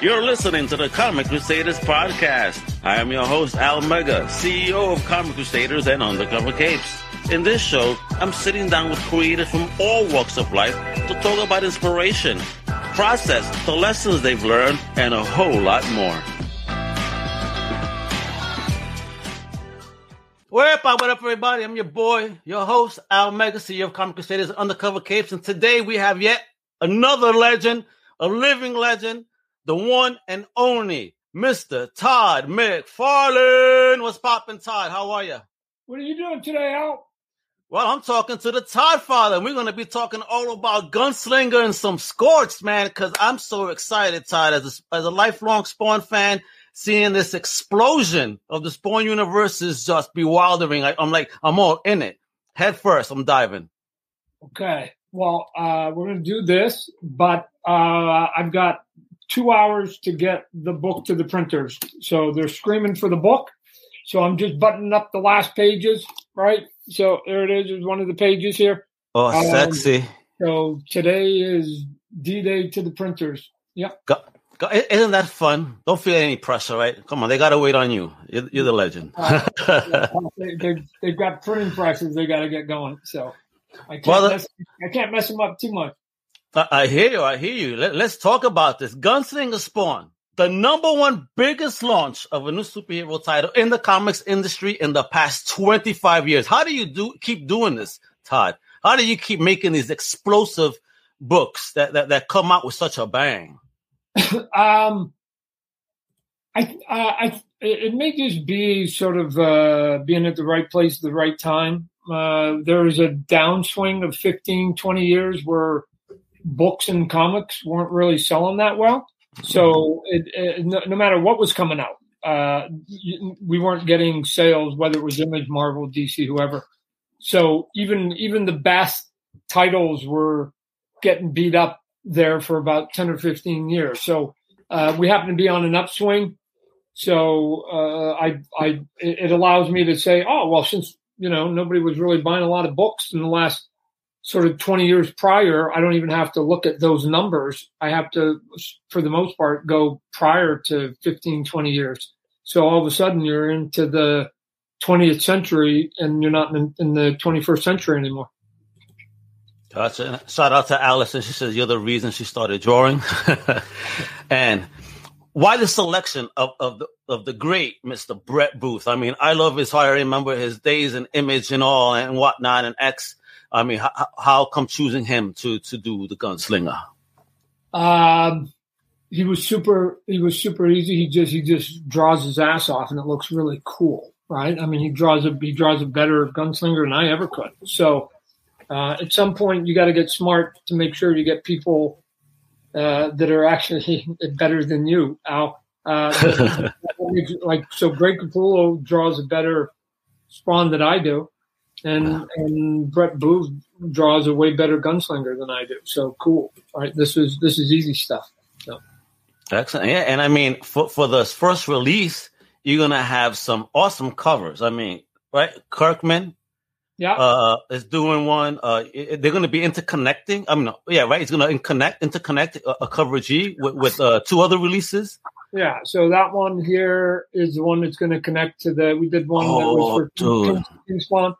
You're listening to the Comic Crusaders podcast. I am your host, Al Mega, CEO of Comic Crusaders and Undercover Capes. In this show, I'm sitting down with creators from all walks of life to talk about inspiration, process, the lessons they've learned, and a whole lot more. What up, what up, everybody? I'm your boy, your host, Al Mega, CEO of Comic Crusaders Undercover Capes, and today we have yet another legend, a living legend, the one and only Mr. Todd McFarlane. What's popping, Todd? How are you? What are you doing today, Al? Well, I'm talking to the Todd Father, and we're going to be talking all about Gunslinger and some Scorched, man, because I'm so excited, Todd, as a, as a lifelong Spawn fan. Seeing this explosion of the Spawn universe is just bewildering. I, I'm like, I'm all in it. Head first, I'm diving. Okay. Well, uh, we're going to do this, but uh, I've got two hours to get the book to the printers. So they're screaming for the book. So I'm just buttoning up the last pages, right? So there it is. There's one of the pages here. Oh, um, sexy. So today is D Day to the printers. Yep. Go, go, isn't that fun? Don't feel any pressure, right? Come on, they got to wait on you. You're, you're the legend. uh, they, they, they've got printing presses. They got to get going. So I can't, well, mess, I can't mess them up too much. I hear you. I hear you. Let, us talk about this. Gunslinger Spawn, the number one biggest launch of a new superhero title in the comics industry in the past 25 years. How do you do keep doing this, Todd? How do you keep making these explosive books that, that, that come out with such a bang? um, I, I, it may just be sort of uh, being at the right place at the right time. Uh, there was a downswing of 15, 20 years where books and comics weren't really selling that well. So it, it, no, no, matter what was coming out, uh, we weren't getting sales, whether it was Image, Marvel, DC, whoever. So even even the best titles were getting beat up there for about ten or fifteen years. So uh, we happen to be on an upswing. So uh, I I it allows me to say, oh well, since you know nobody was really buying a lot of books in the last sort of 20 years prior, I don't even have to look at those numbers. I have to, for the most part, go prior to 15, 20 years. So all of a sudden you're into the 20th century and you're not in, in the 21st century anymore. Gotcha. Shout out to Allison. She says you're the reason she started drawing. and why the selection of, of the of the great Mr. Brett Booth? I mean, I love his heart. I remember his days and image and all and whatnot and X. I mean, how, how come choosing him to to do the gunslinger? Um, he was super. He was super easy. He just he just draws his ass off, and it looks really cool, right? I mean, he draws a he draws a better gunslinger than I ever could. So, uh, at some point, you got to get smart to make sure you get people uh, that are actually better than you, Al. Uh, like so, Greg Capullo draws a better spawn than I do and wow. and Brett Booth draws a way better gunslinger than I do. So cool. All right, this is this is easy stuff. So. Excellent. Yeah, and I mean for for the first release, you're gonna have some awesome covers. I mean, right? Kirkman. Yeah. Uh, is doing one. Uh, they're going to be interconnecting. I mean, yeah, right. It's going to connect, interconnect a, a cover G with, with uh, two other releases. Yeah, so that one here is the one that's going to connect to the. We did one oh, that was oh, for King Spawn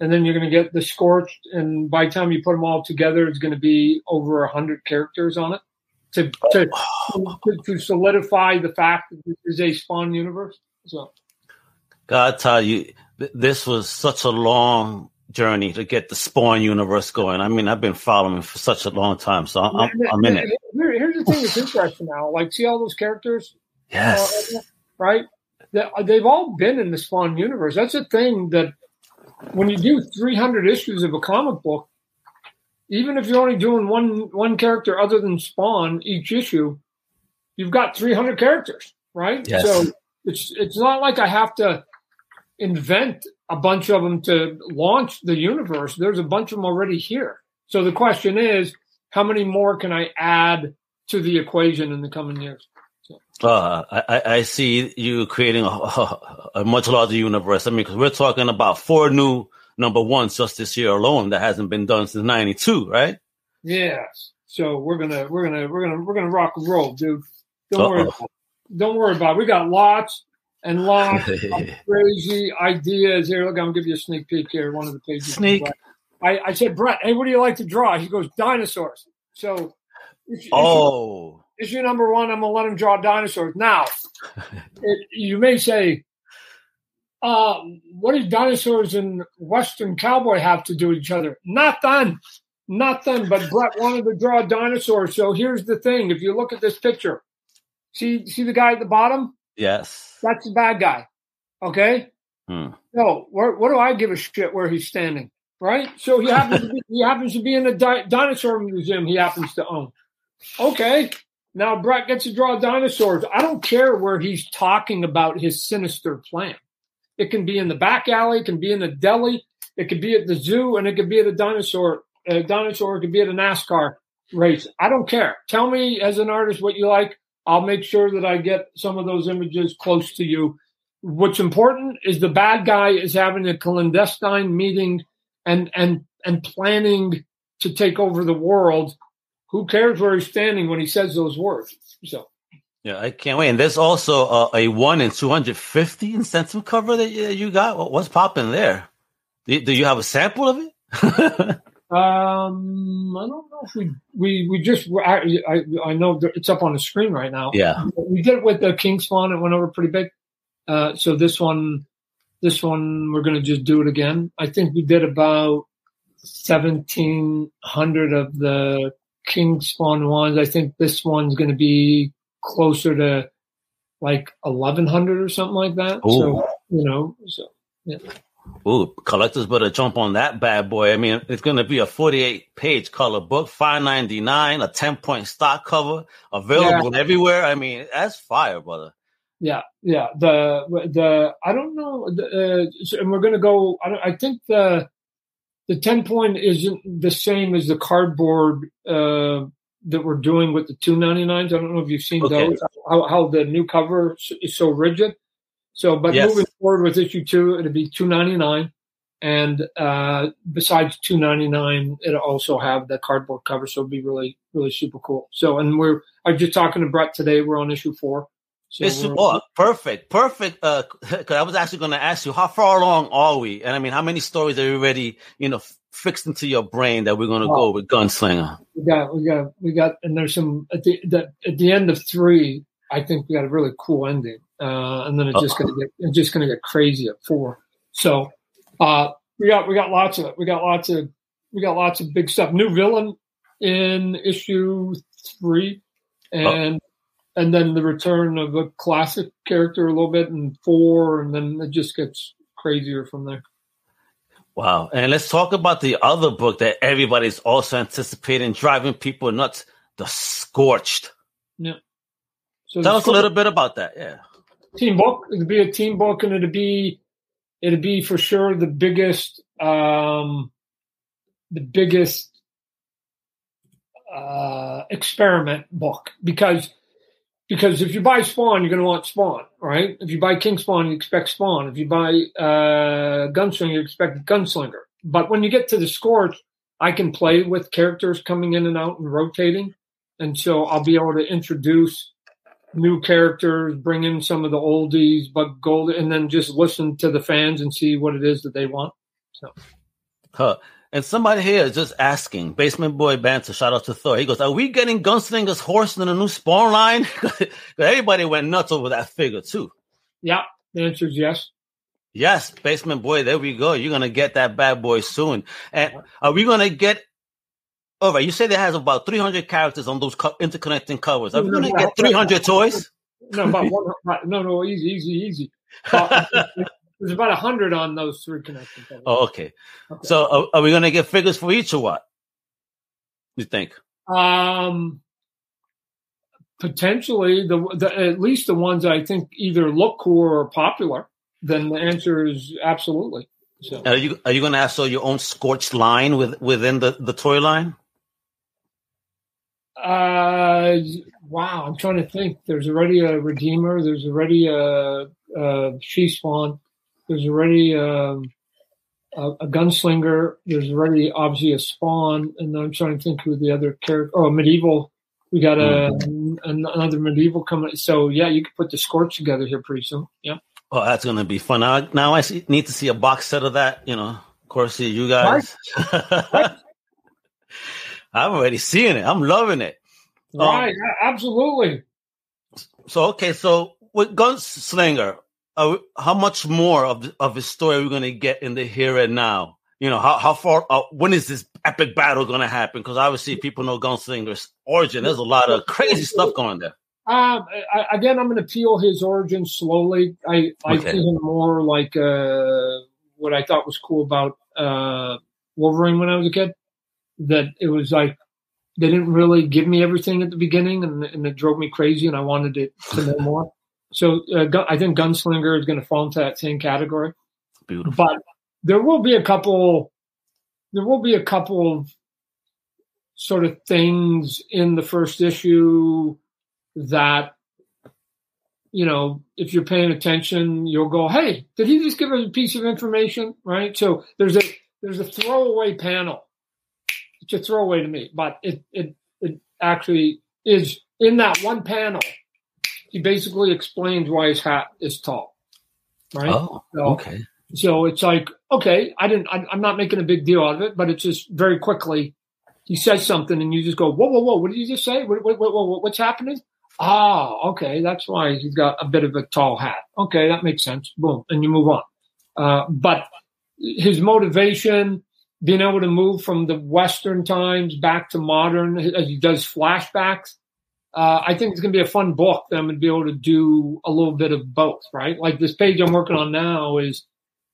and then you're going to get the scorched and by the time you put them all together it's going to be over 100 characters on it to to, to, to solidify the fact that this is a spawn universe so. God tell you this was such a long journey to get the spawn universe going. I mean i've been following for such a long time so i'm, I'm in it. Here, here's the thing that's interesting now. Like see all those characters? Yes. Uh, right they've all been in the spawn universe. That's a thing that when you do 300 issues of a comic book, even if you're only doing one one character other than Spawn each issue, you've got 300 characters, right? Yes. So it's it's not like I have to invent a bunch of them to launch the universe. There's a bunch of them already here. So the question is, how many more can I add to the equation in the coming years? Uh, I, I see you creating a, a, much larger universe. I mean, because we're talking about four new number ones just this year alone that hasn't been done since '92, right? Yes. So we're gonna we're gonna we're gonna we're gonna rock and roll, dude. Don't Uh-oh. worry. About it. Don't worry about it. We got lots and lots of crazy ideas here. Look, I'm gonna give you a sneak peek here. One of the pages. Sneak. I, I said, Brett, hey, what do you like to draw? He goes, dinosaurs. So, oh, issue number one, I'm gonna let him draw dinosaurs. Now, it, you may say, uh, what do dinosaurs and Western cowboy have to do with each other? Nothing, nothing. But Brett wanted to draw a dinosaur. So here's the thing: if you look at this picture, see see the guy at the bottom? Yes, that's the bad guy. Okay. Hmm. So where, what do I give a shit where he's standing? Right. So he happens to be, he happens to be in a di- dinosaur museum. He happens to own. Okay. Now Brett gets to draw dinosaurs. I don't care where he's talking about his sinister plan. It can be in the back alley, it can be in the deli, it could be at the zoo, and it could be at a dinosaur. A dinosaur it could be at a NASCAR race. I don't care. Tell me as an artist what you like. I'll make sure that I get some of those images close to you. What's important is the bad guy is having a clandestine meeting and and and planning to take over the world who cares where he's standing when he says those words? So. Yeah, I can't wait. And there's also uh, a one in 250 incentive cover that you got. What's popping there? Do, do you have a sample of it? um, I don't know if we we we just I, I, I know it's up on the screen right now. Yeah, we did it with the King Spawn. It went over pretty big. Uh, so this one, this one we're going to just do it again. I think we did about 1700 of the king spawn ones. I think this one's going to be closer to like 1100 or something like that. Ooh. So, you know, so, yeah. Ooh, collectors better jump on that bad boy. I mean, it's going to be a 48 page color book, 599, a 10 point stock cover available yeah. everywhere. I mean, that's fire, brother. Yeah, yeah. The the I don't know, the, uh, and we're gonna go. I, I think the the 10 point isn't the same as the cardboard uh, that we're doing with the 299s. I don't know if you've seen okay. those, how, how, the new cover is so rigid. So, but yes. moving forward with issue two, it'll be 299. And uh, besides 299, it'll also have the cardboard cover. So it'll be really, really super cool. So, and we're, I was just talking to Brett today. We're on issue four. So it's oh, perfect, perfect. Uh, cause I was actually going to ask you, how far along are we? And I mean, how many stories are you already, you know, fixed into your brain that we're going to oh, go with Gunslinger? We got, we got, we got, and there's some at the, the at the end of three. I think we got a really cool ending, uh, and then it's just going to get, it's just going to get crazy at four. So, uh, we got, we got lots of, we got lots of, we got lots of big stuff. New villain in issue three, and and then the return of a classic character a little bit in four, and then it just gets crazier from there. Wow. And let's talk about the other book that everybody's also anticipating, driving people nuts The Scorched. Yeah. So Tell us a little bit about that. Yeah. Team book. It'd be a team book, and it'd be it'd be for sure the biggest um the biggest uh experiment book because because if you buy Spawn, you're going to want Spawn, right? If you buy King Spawn, you expect Spawn. If you buy uh, Gunslinger, you expect Gunslinger. But when you get to the Scorch, I can play with characters coming in and out and rotating, and so I'll be able to introduce new characters, bring in some of the oldies, but gold, and then just listen to the fans and see what it is that they want. So, huh. And somebody here is just asking, Basement Boy Banter, shout out to Thor. He goes, Are we getting Gunslinger's horse in a new spawn line? Everybody went nuts over that figure, too. Yeah, the answer is yes. Yes, Basement Boy, there we go. You're going to get that bad boy soon. And are we going to get all right, you say there has about 300 characters on those co- interconnecting covers. Are we going to get 300 toys? No, about one, no, no, easy, easy, easy. There's about a hundred on those three connecting. Oh, okay. okay. So are, are we going to get figures for each or what? You think? Um, potentially the, the at least the ones I think either look cool or popular. Then the answer is absolutely. So are you are you going to have so your own scorched line with within the the toy line? Uh, wow. I'm trying to think. There's already a Redeemer. There's already a, a She Spawn. There's already um, a, a, gunslinger. There's already obviously a spawn, and I'm trying to think who the other character. Oh, medieval. We got a mm-hmm. another medieval coming. So yeah, you could put the Scorch together here pretty soon. Yeah. Oh, that's gonna be fun. Now, now I see, need to see a box set of that. You know, of course, you guys. I'm already seeing it. I'm loving it. Right, um, absolutely. So okay, so with Gunslinger, uh, how much more of of his story are we going to get in the here and now? You know, how how far? Uh, when is this epic battle going to happen? Because obviously, people know Gunslinger's origin. There's a lot of crazy stuff going there. Um, I, again, I'm going to peel his origin slowly. I I okay. see him more like uh, what I thought was cool about uh, Wolverine when I was a kid. That it was like they didn't really give me everything at the beginning, and, and it drove me crazy, and I wanted it to know more. So uh, I think Gunslinger is going to fall into that same category. Beautiful. But there will be a couple. There will be a couple of sort of things in the first issue that you know if you're paying attention you'll go hey did he just give us a piece of information right so there's a there's a throwaway panel it's a throwaway to me but it it it actually is in that one panel he basically explains why his hat is tall. Right. Oh, so, okay. So it's like, okay, I didn't, I, am not making a big deal out of it, but it's just very quickly he says something and you just go, whoa, whoa, whoa, what did you just say? What, what, what, what's happening? Ah, okay, that's why he's got a bit of a tall hat. Okay, that makes sense. Boom, and you move on. Uh, but his motivation, being able to move from the Western times back to modern, as he does flashbacks, uh, I think it's going to be a fun book that I'm going to be able to do a little bit of both, right? Like this page I'm working on now is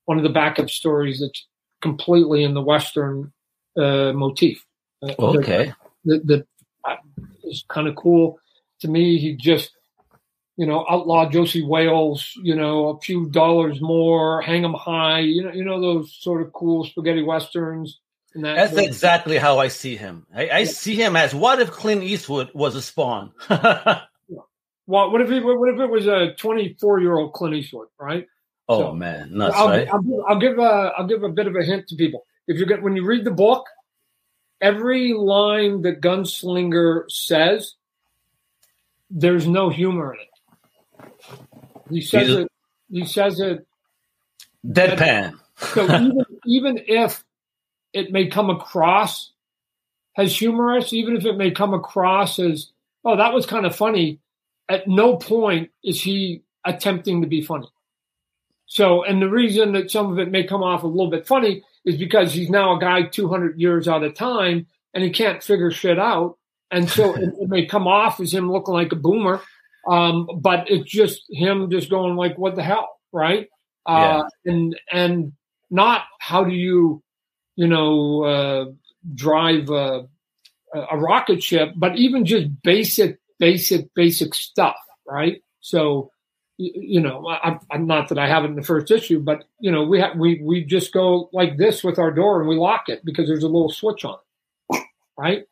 one of the backup stories that's completely in the Western uh, motif. Uh, okay. That, that uh, is kind of cool. To me, he just, you know, outlaw Josey Wales, you know, a few dollars more, hang him high, you know, you know, those sort of cool spaghetti Westerns that That's exactly how I see him. I, I yeah. see him as what if Clint Eastwood was a spawn? well, what if it, what if it was a 24 year old Clint Eastwood, right? Oh so, man, nuts, I'll, right? I'll, I'll, give a I'll give a bit of a hint to people. If you get when you read the book, every line that Gunslinger says, there's no humor in it. He says He's it. He says it deadpan. So even even if it may come across as humorous, even if it may come across as, oh, that was kind of funny. At no point is he attempting to be funny. So, and the reason that some of it may come off a little bit funny is because he's now a guy 200 years out of time and he can't figure shit out. And so it, it, may come off as him looking like a boomer. Um, but it's just him just going like, what the hell? Right. Uh, yeah. and, and not how do you you know, uh, drive a, a rocket ship, but even just basic, basic, basic stuff, right? So, you know, I, am not that I have it in the first issue, but you know, we have we we just go like this with our door and we lock it because there's a little switch on it, right?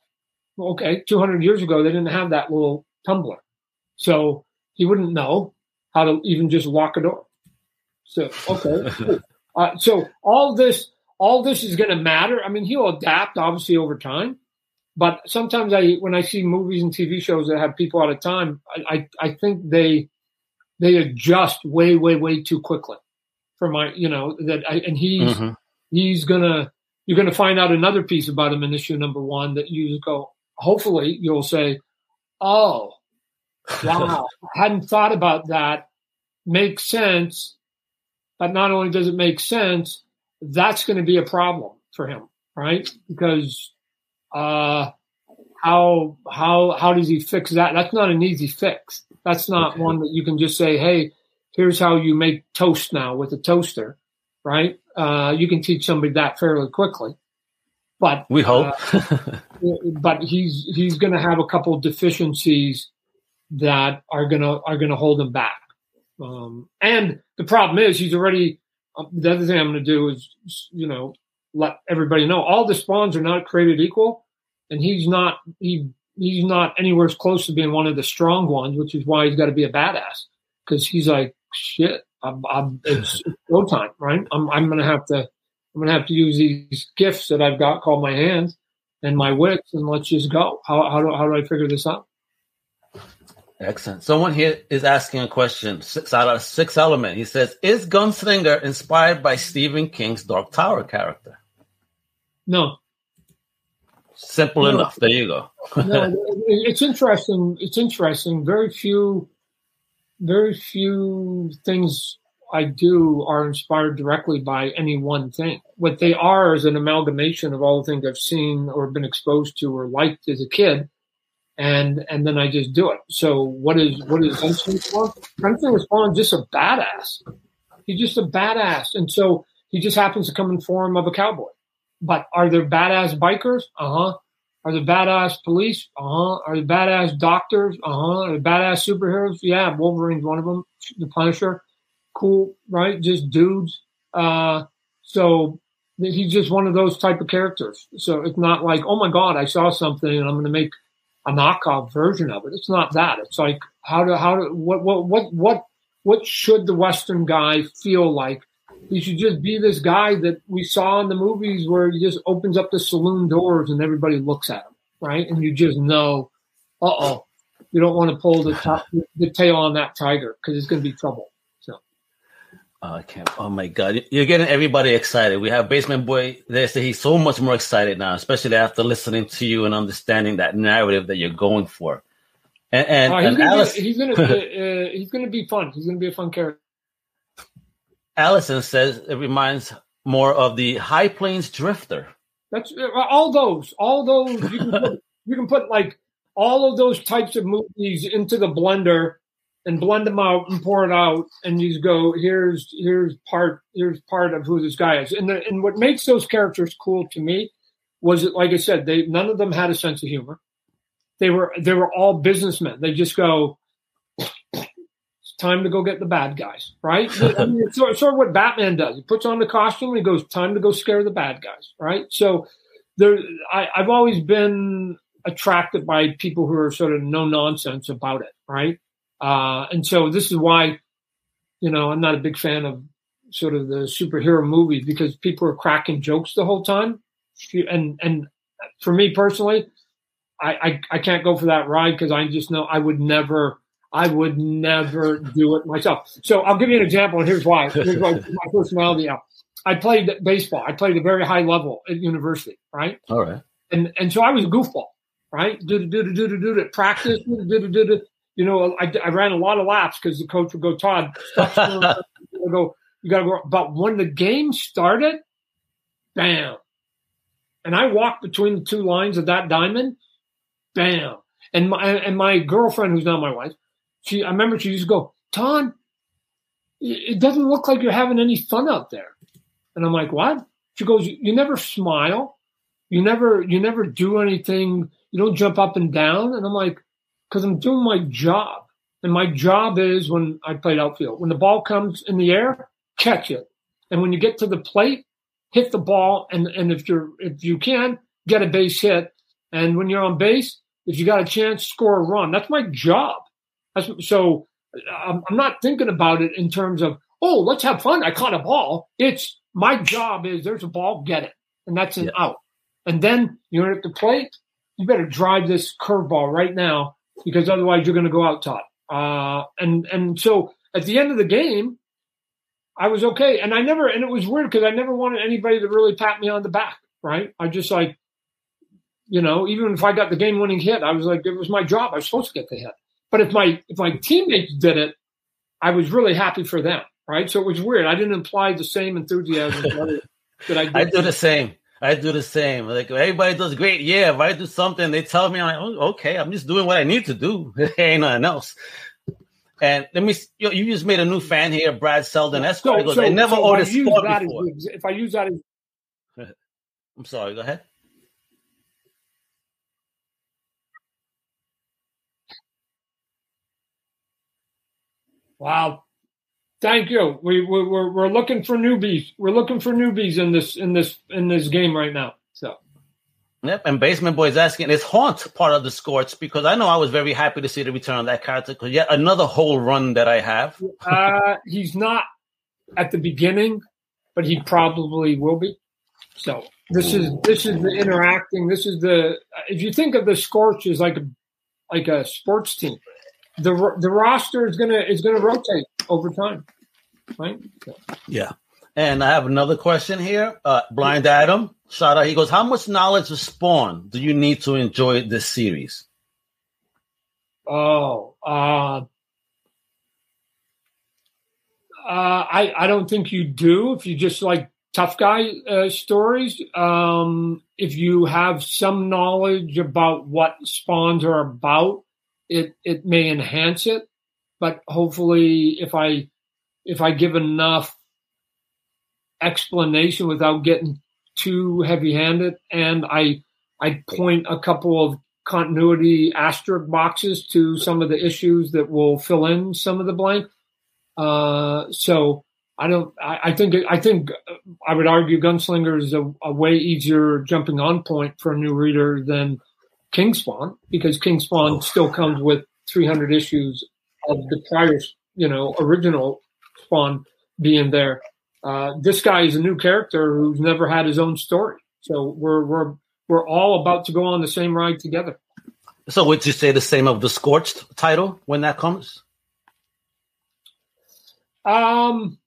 Okay, 200 years ago they didn't have that little tumbler, so he wouldn't know how to even just lock a door. So okay, uh, so all this all this is going to matter. I mean, he'll adapt obviously over time, but sometimes I, when I see movies and TV shows that have people out of time, I, I, I think they, they adjust way, way, way too quickly for my, you know, that I, and he's, mm-hmm. he's gonna, you're gonna find out another piece about him in issue number one that you go, hopefully you'll say, oh, wow, I hadn't thought about that. Makes sense. But not only does it make sense, that's going to be a problem for him, right? Because uh, how how how does he fix that? That's not an easy fix. That's not okay. one that you can just say, "Hey, here's how you make toast now with a toaster," right? Uh, you can teach somebody that fairly quickly. But we hope. uh, but he's he's going to have a couple deficiencies that are gonna are gonna hold him back. Um, and the problem is he's already um, the other thing I'm going to do is, you know, let everybody know all the spawns are not created equal, and he's not he he's not anywhere close to being one of the strong ones, which is why he's got to be a badass because he's like shit. I'm, I'm, it's go time, right? I'm I'm going to have to I'm going to have to use these gifts that I've got called my hands and my wits, and let's just go. How how do how do I figure this out? Excellent. Someone here is asking a question. Six out of six element. He says, "Is Gunslinger inspired by Stephen King's Dark Tower character?" No. Simple no. enough. There you go. no, it's interesting. It's interesting. Very few, very few things I do are inspired directly by any one thing. What they are is an amalgamation of all the things I've seen or been exposed to or liked as a kid, and and then I just do it. So what is what is Gunslinger Spawn? Gunslinger Spawn just a badass. He's just a badass, and so he just happens to come in form of a cowboy. But are there badass bikers? Uh huh. Are there badass police? Uh huh. Are there badass doctors? Uh huh. Are there badass superheroes? Yeah, Wolverine's one of them. The Punisher cool, right? Just dudes. Uh, so he's just one of those type of characters. So it's not like, oh my God, I saw something and I'm going to make a knockoff version of it. It's not that. It's like, how do, how do, what, what, what, what, what should the Western guy feel like? He should just be this guy that we saw in the movies where he just opens up the saloon doors and everybody looks at him, right? And you just know, uh oh, you don't want to pull the top, the tail on that tiger because it's going to be trouble. Oh, I can't. Oh my God. You're getting everybody excited. We have Basement Boy there. So he's so much more excited now, especially after listening to you and understanding that narrative that you're going for. And, and, oh, he's, and gonna Alice, be, he's gonna uh, he's gonna be fun. He's gonna be a fun character. Allison says it reminds more of the High Plains Drifter. That's uh, all those, all those. You can put, you can put like all of those types of movies into the blender and blend them out and pour it out and you go here's here's part here's part of who this guy is. And the, and what makes those characters cool to me was that like i said they none of them had a sense of humor. They were they were all businessmen. They just go it's time to go get the bad guys right? I mean, it's sort, sort of what batman does. He puts on the costume and he goes time to go scare the bad guys right? So there I, i've always been attracted by people who are sort of no nonsense about it right uh, and so this is why, you know, I'm not a big fan of sort of the superhero movies because people are cracking jokes the whole time. And, and for me personally, I, I, I can't go for that ride because I just know I would never, I would never do it myself. So I'll give you an example. And here's why. Here's why my personality out. I played baseball. I played a very high level at university, right? All right. And and so I was a goofball, right? Do do do do do do practice, do do do do you know, I, I ran a lot of laps because the coach would go, Todd, stop go, you got to go. But when the game started, bam. And I walked between the two lines of that diamond, bam. And my, and my girlfriend, who's now my wife, she, I remember she used to go, Todd, it doesn't look like you're having any fun out there. And I'm like, what? She goes, you never smile. You never, you never do anything. You don't jump up and down. And I'm like, because I'm doing my job. And my job is when I played outfield, when the ball comes in the air, catch it. And when you get to the plate, hit the ball. And, and if you're, if you can, get a base hit. And when you're on base, if you got a chance, score a run. That's my job. That's, so I'm, I'm not thinking about it in terms of, oh, let's have fun. I caught a ball. It's my job is there's a ball, get it. And that's an yeah. out. And then you're at the plate. You better drive this curveball right now because otherwise you're going to go out top. Uh, and and so at the end of the game, I was okay, and I never and it was weird because I never wanted anybody to really pat me on the back. Right? I just like, you know, even if I got the game winning hit, I was like, it was my job. I was supposed to get the hit. But if my if my teammates did it, I was really happy for them. Right? So it was weird. I didn't imply the same enthusiasm that I did. I do the same. I do the same. Like everybody does great. Yeah, if I do something, they tell me, I'm like, oh, okay, I'm just doing what I need to do. ain't nothing else. And let me, you, you, just made a new fan here, Brad Selden. That's so, goes, so, I never so ordered sport before. As, if I use that as, I'm sorry. Go ahead. Wow. Thank you. We, we we're we're looking for newbies. We're looking for newbies in this in this in this game right now. So. Yep, and Basement Boy is asking, is Haunt part of the Scorch? Because I know I was very happy to see the return of that character. Because yet another whole run that I have. uh, he's not at the beginning, but he probably will be. So this is this is the interacting. This is the if you think of the Scorch as like a like a sports team, the the roster is gonna is gonna rotate over time, right? So. Yeah. And I have another question here. Uh, Blind Adam, shout out. He goes, How much knowledge of Spawn do you need to enjoy this series? Oh, uh, uh, I I don't think you do. If you just like tough guy uh, stories, um, if you have some knowledge about what spawns are about, it it may enhance it. But hopefully, if I if I give enough explanation without getting too heavy handed, and I I point a couple of continuity asterisk boxes to some of the issues that will fill in some of the blank. Uh, so I don't. I, I, think. I think. I would argue Gunslinger is a, a, way easier jumping on point for a new reader than Kingspawn because Kingspawn oh. still comes with 300 issues of the prior, you know, original Spawn being there. Uh, this guy is a new character who's never had his own story. So we're we're we're all about to go on the same ride together. So would you say the same of the Scorched title when that comes? Um.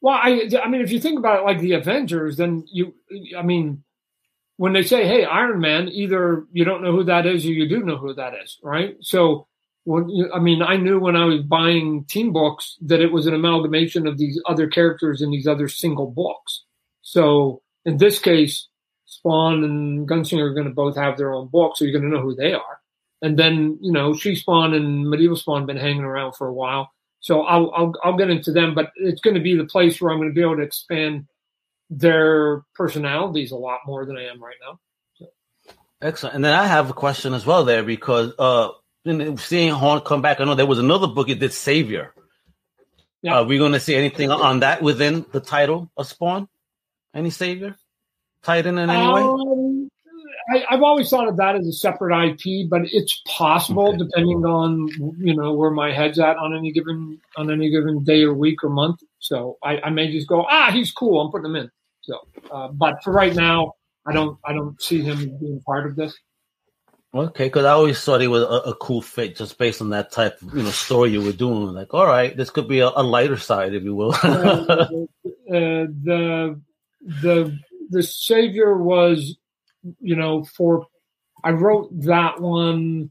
Well, I I mean, if you think about it, like the Avengers, then you, I mean, when they say, "Hey, Iron Man," either you don't know who that is or you do know who that is, right? So I mean, I knew when I was buying team books that it was an amalgamation of these other characters in these other single books. So in this case, Spawn and Gunslinger are going to both have their own books, so you're going to know who they are. And then, you know, She Spawn and Medieval Spawn have been hanging around for a while. So I'll, I'll, I'll get into them, but it's going to be the place where I'm going to be able to expand their personalities a lot more than I am right now. So. Excellent. And then I have a question as well there because, uh, seeing Haunt come back, I know there was another book it did Savior. Yeah. Are we going to see anything on that within the title of Spawn? Any Savior tied in in any um, way? I, have always thought of that as a separate IP, but it's possible okay. depending on you know where my head's at on any given on any given day or week or month. So I, I may just go, ah, he's cool. I'm putting him in. So, uh, but for right now, I don't I don't see him being part of this. Okay, because I always thought he was a, a, cool fit just based on that type of you know story you were doing. Like, all right, this could be a, a lighter side, if you will. uh, the the the savior was, you know, for I wrote that one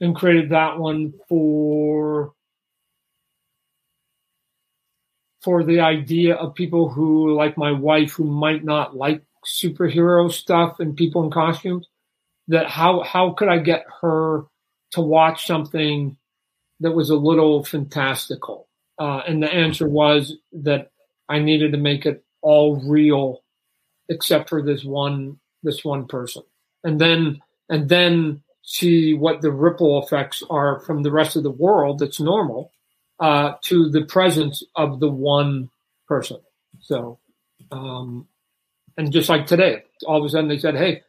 and created that one for for the idea of people who like my wife who might not like superhero stuff and people in costumes that how how could I get her to watch something that was a little fantastical? Uh, and the answer was that I needed to make it all real, except for this one this one person, and then and then see what the ripple effects are from the rest of the world that's normal uh, to the presence of the one person. So, um, and just like today, all of a sudden they said, "Hey,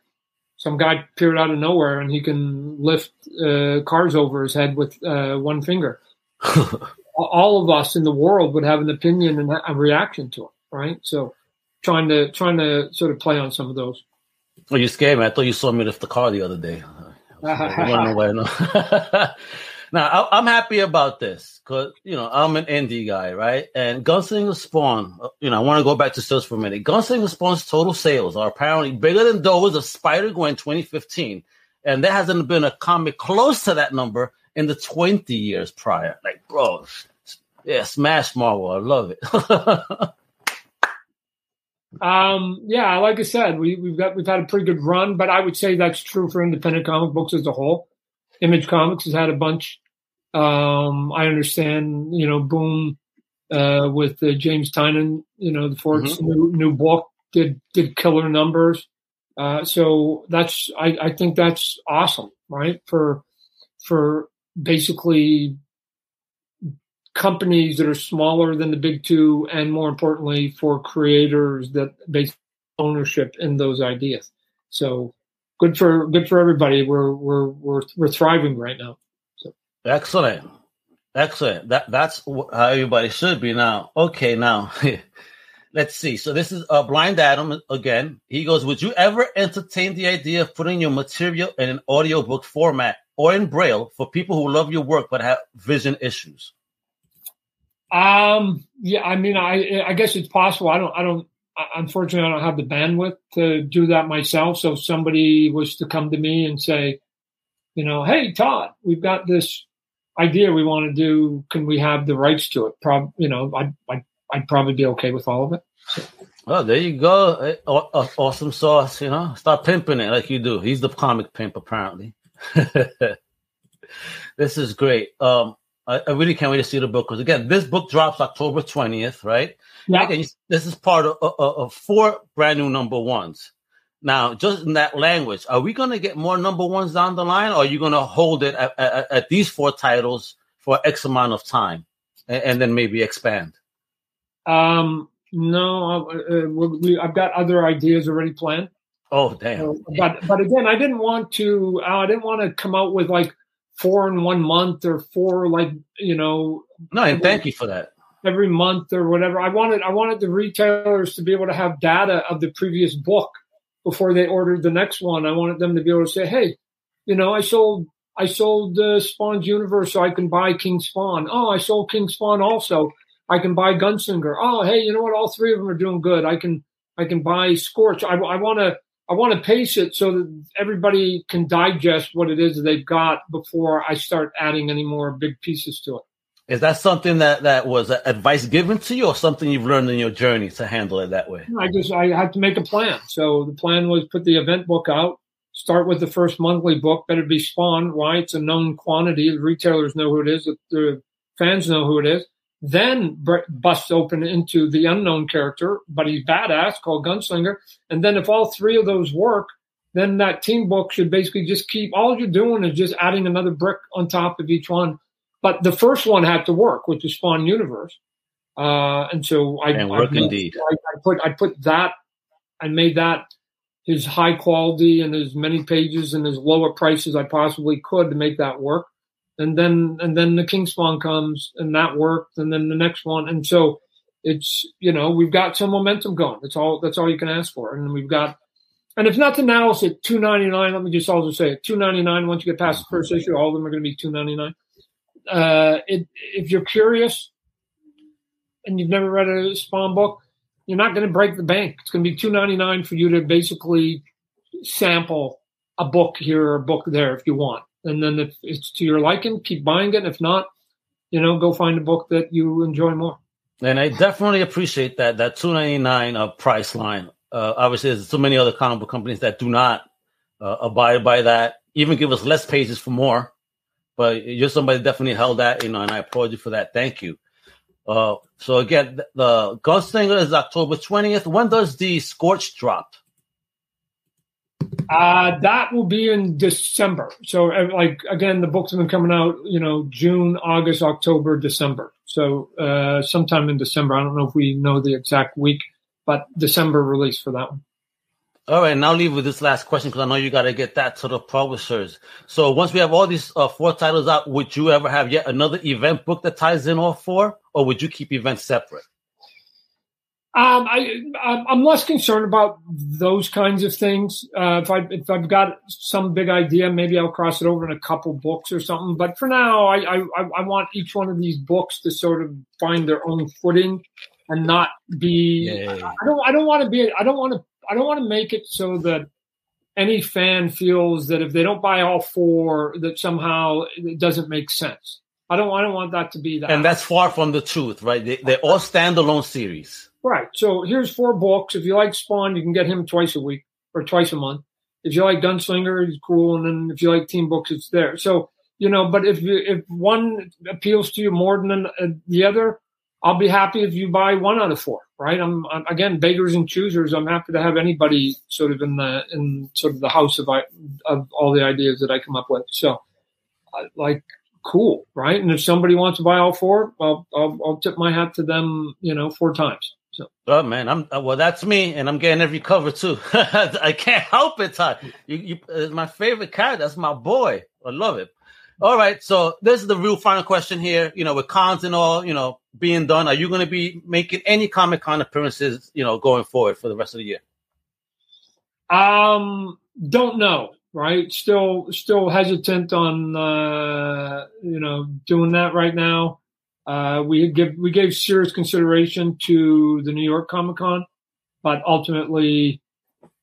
some guy appeared out of nowhere and he can lift uh, cars over his head with uh, one finger. All of us in the world would have an opinion and a reaction to it, right? So, trying to trying to sort of play on some of those. Oh, you scared me. I thought you saw me lift the car the other day. Now I, am happy about this because you know I'm an indie guy, right? And Gunslinger Spawn, uh, you know, I want to go back to sales for a minute. Gunslinger Spawn's total sales are apparently bigger than those of Spider Gwen 2015, and there hasn't been a comic close to that number in the 20 years prior. Like, bro, yeah, smash Marvel, I love it. um, yeah, like I said, we, we've got we've had a pretty good run, but I would say that's true for independent comic books as a whole. Image Comics has had a bunch. Um, I understand, you know, Boom uh, with uh, James Tynion, you know, the Forks mm-hmm. new, new book did did killer numbers. Uh, so that's I, I think that's awesome, right? For for basically companies that are smaller than the big two, and more importantly, for creators that base ownership in those ideas. So good for good for everybody. We're we're we're we're thriving right now. So. Excellent, excellent. That that's how everybody should be now. Okay, now let's see. So this is uh, Blind Adam again. He goes, "Would you ever entertain the idea of putting your material in an audiobook format or in Braille for people who love your work but have vision issues? Um, yeah, I mean, I I guess it's possible. I don't, I don't. Unfortunately, I don't have the bandwidth to do that myself. So if somebody was to come to me and say, you know, hey Todd, we've got this idea we want to do. Can we have the rights to it? Prob, you know, I'd, I'd, I'd probably be okay with all of it. So. Oh, there you go. Awesome sauce, you know. Start pimping it like you do. He's the comic pimp, apparently. this is great. Um, I, I, really can't wait to see the book because again, this book drops October twentieth, right? Yeah. Again, this is part of, of, of, four brand new number ones. Now, just in that language, are we going to get more number ones down the line, or are you going to hold it at, at, at, these four titles for X amount of time, and, and then maybe expand? Um, no, uh, we, I've got other ideas already planned. Oh damn! So, but but again, I didn't want to. Uh, I didn't want to come out with like four in one month or four like you know. No, and thank you for that. Every month or whatever. I wanted I wanted the retailers to be able to have data of the previous book before they ordered the next one. I wanted them to be able to say, "Hey, you know, I sold I sold uh, Spawn's Universe, so I can buy King Spawn. Oh, I sold King Spawn also. I can buy Gunslinger. Oh, hey, you know what? All three of them are doing good. I can I can buy Scorch. I, I want to I want to pace it so that everybody can digest what it is that they've got before I start adding any more big pieces to it. Is that something that that was advice given to you, or something you've learned in your journey to handle it that way? I just I had to make a plan. So the plan was put the event book out, start with the first monthly book. Better be Spawn. Why? It's a known quantity. The retailers know who it is. The fans know who it is then busts open into the unknown character, but he's badass called Gunslinger. And then if all three of those work, then that team book should basically just keep all you're doing is just adding another brick on top of each one. But the first one had to work with the Spawn universe. Uh, and so I, and work I, indeed. I, I put I put that I made that his high quality and as many pages and as low a price as I possibly could to make that work and then and then the king spawn comes and that worked and then the next one. And so it's you know we've got some momentum going. That's all that's all you can ask for. And we've got and if nothing else at 299 let me just also say it 299 once you get past the first issue all of them are going to be 299 uh it, if you're curious and you've never read a spawn book you're not going to break the bank. It's going to be 299 for you to basically sample a book here or a book there if you want and then if it's to your liking, keep buying it. If not, you know, go find a book that you enjoy more. And I definitely appreciate that that two ninety nine uh, price line. Uh, obviously, there's so many other comic book companies that do not uh, abide by that. Even give us less pages for more. But you're somebody definitely held that, you know, and I applaud you for that. Thank you. Uh, so again, the Gunslinger is October 20th. When does the Scorch drop? Uh, that will be in December. So, uh, like again, the books have been coming out, you know, June, August, October, December. So, uh, sometime in December. I don't know if we know the exact week, but December release for that one. All right, now leave with this last question because I know you got to get that to the publishers. So, once we have all these uh, four titles out, would you ever have yet another event book that ties in all four, or would you keep events separate? Um, I, I'm less concerned about those kinds of things. Uh, if I if I've got some big idea, maybe I'll cross it over in a couple books or something. But for now, I, I I want each one of these books to sort of find their own footing and not be. Yeah. I don't I don't want to be. I don't want to. I don't want to make it so that any fan feels that if they don't buy all four, that somehow it doesn't make sense. I don't. I don't want that to be that. And that's far from the truth, right? They, they're all standalone series. Right. So here's four books. If you like Spawn, you can get him twice a week or twice a month. If you like Gunslinger, he's cool. And then if you like Team Books, it's there. So, you know, but if you, if one appeals to you more than uh, the other, I'll be happy if you buy one out of four, right? I'm, I'm, again beggars and choosers. I'm happy to have anybody sort of in the in sort of the house of of all the ideas that I come up with. So, like, cool, right? And if somebody wants to buy all four, well, I'll, I'll tip my hat to them, you know, four times. So. Oh man, I'm uh, well. That's me, and I'm getting every cover too. I can't help it, Todd. You, you, it's my favorite character. That's my boy. I love it. All right, so this is the real final question here. You know, with cons and all, you know, being done, are you going to be making any Comic Con appearances? You know, going forward for the rest of the year. Um, don't know. right? Still, still hesitant on uh, you know doing that right now. Uh, we give we gave serious consideration to the New York Comic Con, but ultimately,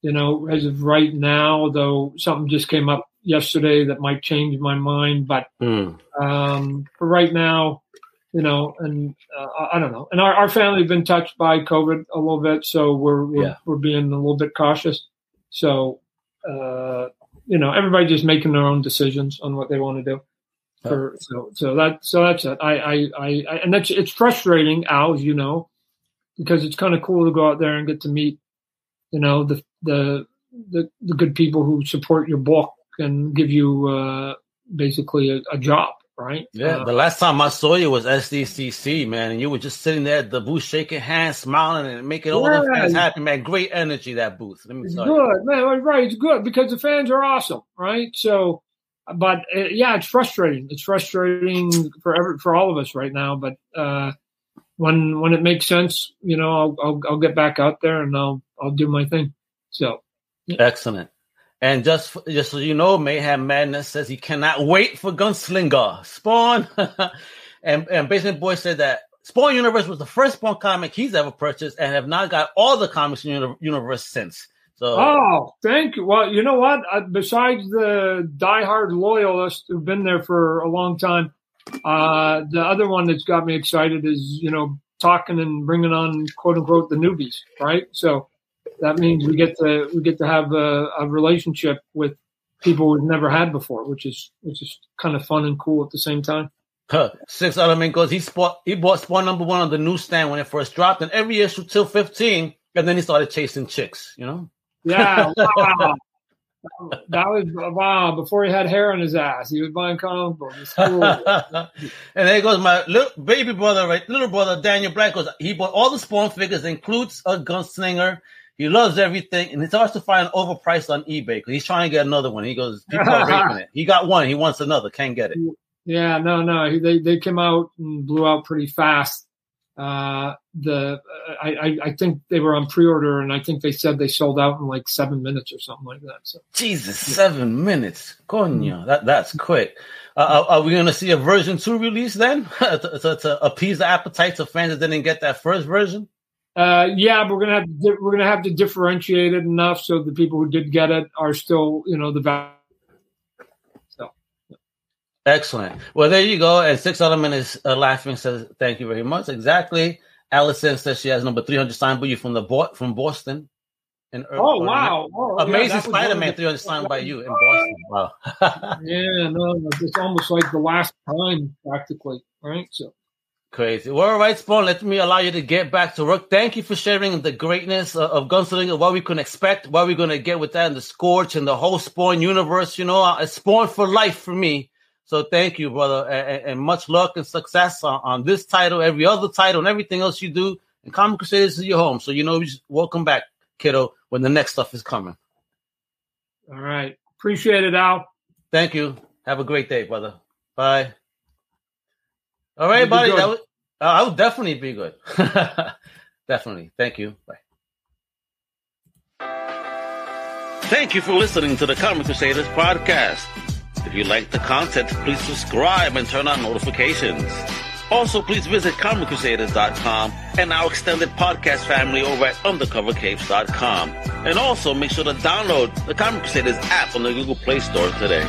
you know, as of right now, though something just came up yesterday that might change my mind. But mm. um, for right now, you know, and uh, I don't know. And our, our family have been touched by COVID a little bit, so we're we're, yeah. we're being a little bit cautious. So, uh, you know, everybody just making their own decisions on what they want to do. For, so so that so that's it. I, I I I and that's it's frustrating, Al, as you know, because it's kind of cool to go out there and get to meet, you know, the the the, the good people who support your book and give you uh, basically a, a job right? Yeah, uh, the last time I saw you was SDCC, man, and you were just sitting there at the booth, shaking hands, smiling, and making all yeah. the fans happy, man. Great energy that booth. Let me it's tell good, you. man. Right, it's good because the fans are awesome, right? So, but uh, yeah, it's frustrating. It's frustrating for every, for all of us right now. But uh, when when it makes sense, you know, I'll, I'll I'll get back out there and I'll I'll do my thing. So, yeah. excellent. And just just so you know, Mayhem Madness says he cannot wait for Gunslinger Spawn. and and Basement Boy said that Spawn Universe was the first Spawn comic he's ever purchased, and have not got all the comics in the universe since. So, oh, thank you. Well, you know what? Uh, besides the diehard loyalists who've been there for a long time, uh, the other one that's got me excited is you know talking and bringing on quote unquote the newbies, right? So that means we get to we get to have a, a relationship with people we've never had before, which is which is kind of fun and cool at the same time. Huh. Six element goes. He bought he bought Spawn number one on the newsstand when it first dropped, and every issue till fifteen, and then he started chasing chicks. You know. Yeah. Wow. that was wow. Before he had hair on his ass, he was buying comic books. Cool. and there goes my little baby brother, right? Little brother Daniel Black goes. He bought all the Spawn figures, includes a gunslinger he loves everything, and he starts to find overpriced on eBay because he's trying to get another one. He goes, people are raping it. He got one, he wants another, can't get it. Yeah, no, no, they they came out and blew out pretty fast. Uh, the I, I think they were on pre-order, and I think they said they sold out in like seven minutes or something like that. So Jesus, seven minutes, coño, mm-hmm. that that's quick. Uh, are, are, we going to see a version two release then to, to, to appease the appetites of fans that didn't get that first version? Uh, yeah, we're gonna have to, we're gonna have to differentiate it enough so the people who did get it are still you know the value. So. Excellent. Well, there you go. And Six Element is uh, laughing. Says thank you very much. Exactly. Allison says she has number three hundred signed by you from the Bo- from Boston. In, oh wow! Oh, Amazing yeah, Spider-Man three hundred signed by you in Boston. Wow. yeah, no, it's almost like the last time practically, right? So. Crazy. Well, all right, Spawn. Let me allow you to get back to work. Thank you for sharing the greatness of, of Gunslinger, what we can expect, what we're going to get with that, and the Scorch and the whole Spawn universe. You know, uh, it's Spawn for life for me. So thank you, brother, and, and much luck and success on, on, this title, every other title, and everything else you do. And Comic Crusaders is your home. So, you know, welcome back, kiddo, when the next stuff is coming. All right. Appreciate it, Al. Thank you. Have a great day, brother. Bye. All right, buddy. That would, uh, I would definitely be good. definitely. Thank you. Bye. Thank you for listening to the Comic Crusaders podcast. If you like the content, please subscribe and turn on notifications. Also, please visit ComicCrusaders.com and our extended podcast family over at UndercoverCapes.com. And also make sure to download the Comic Crusaders app on the Google Play Store today.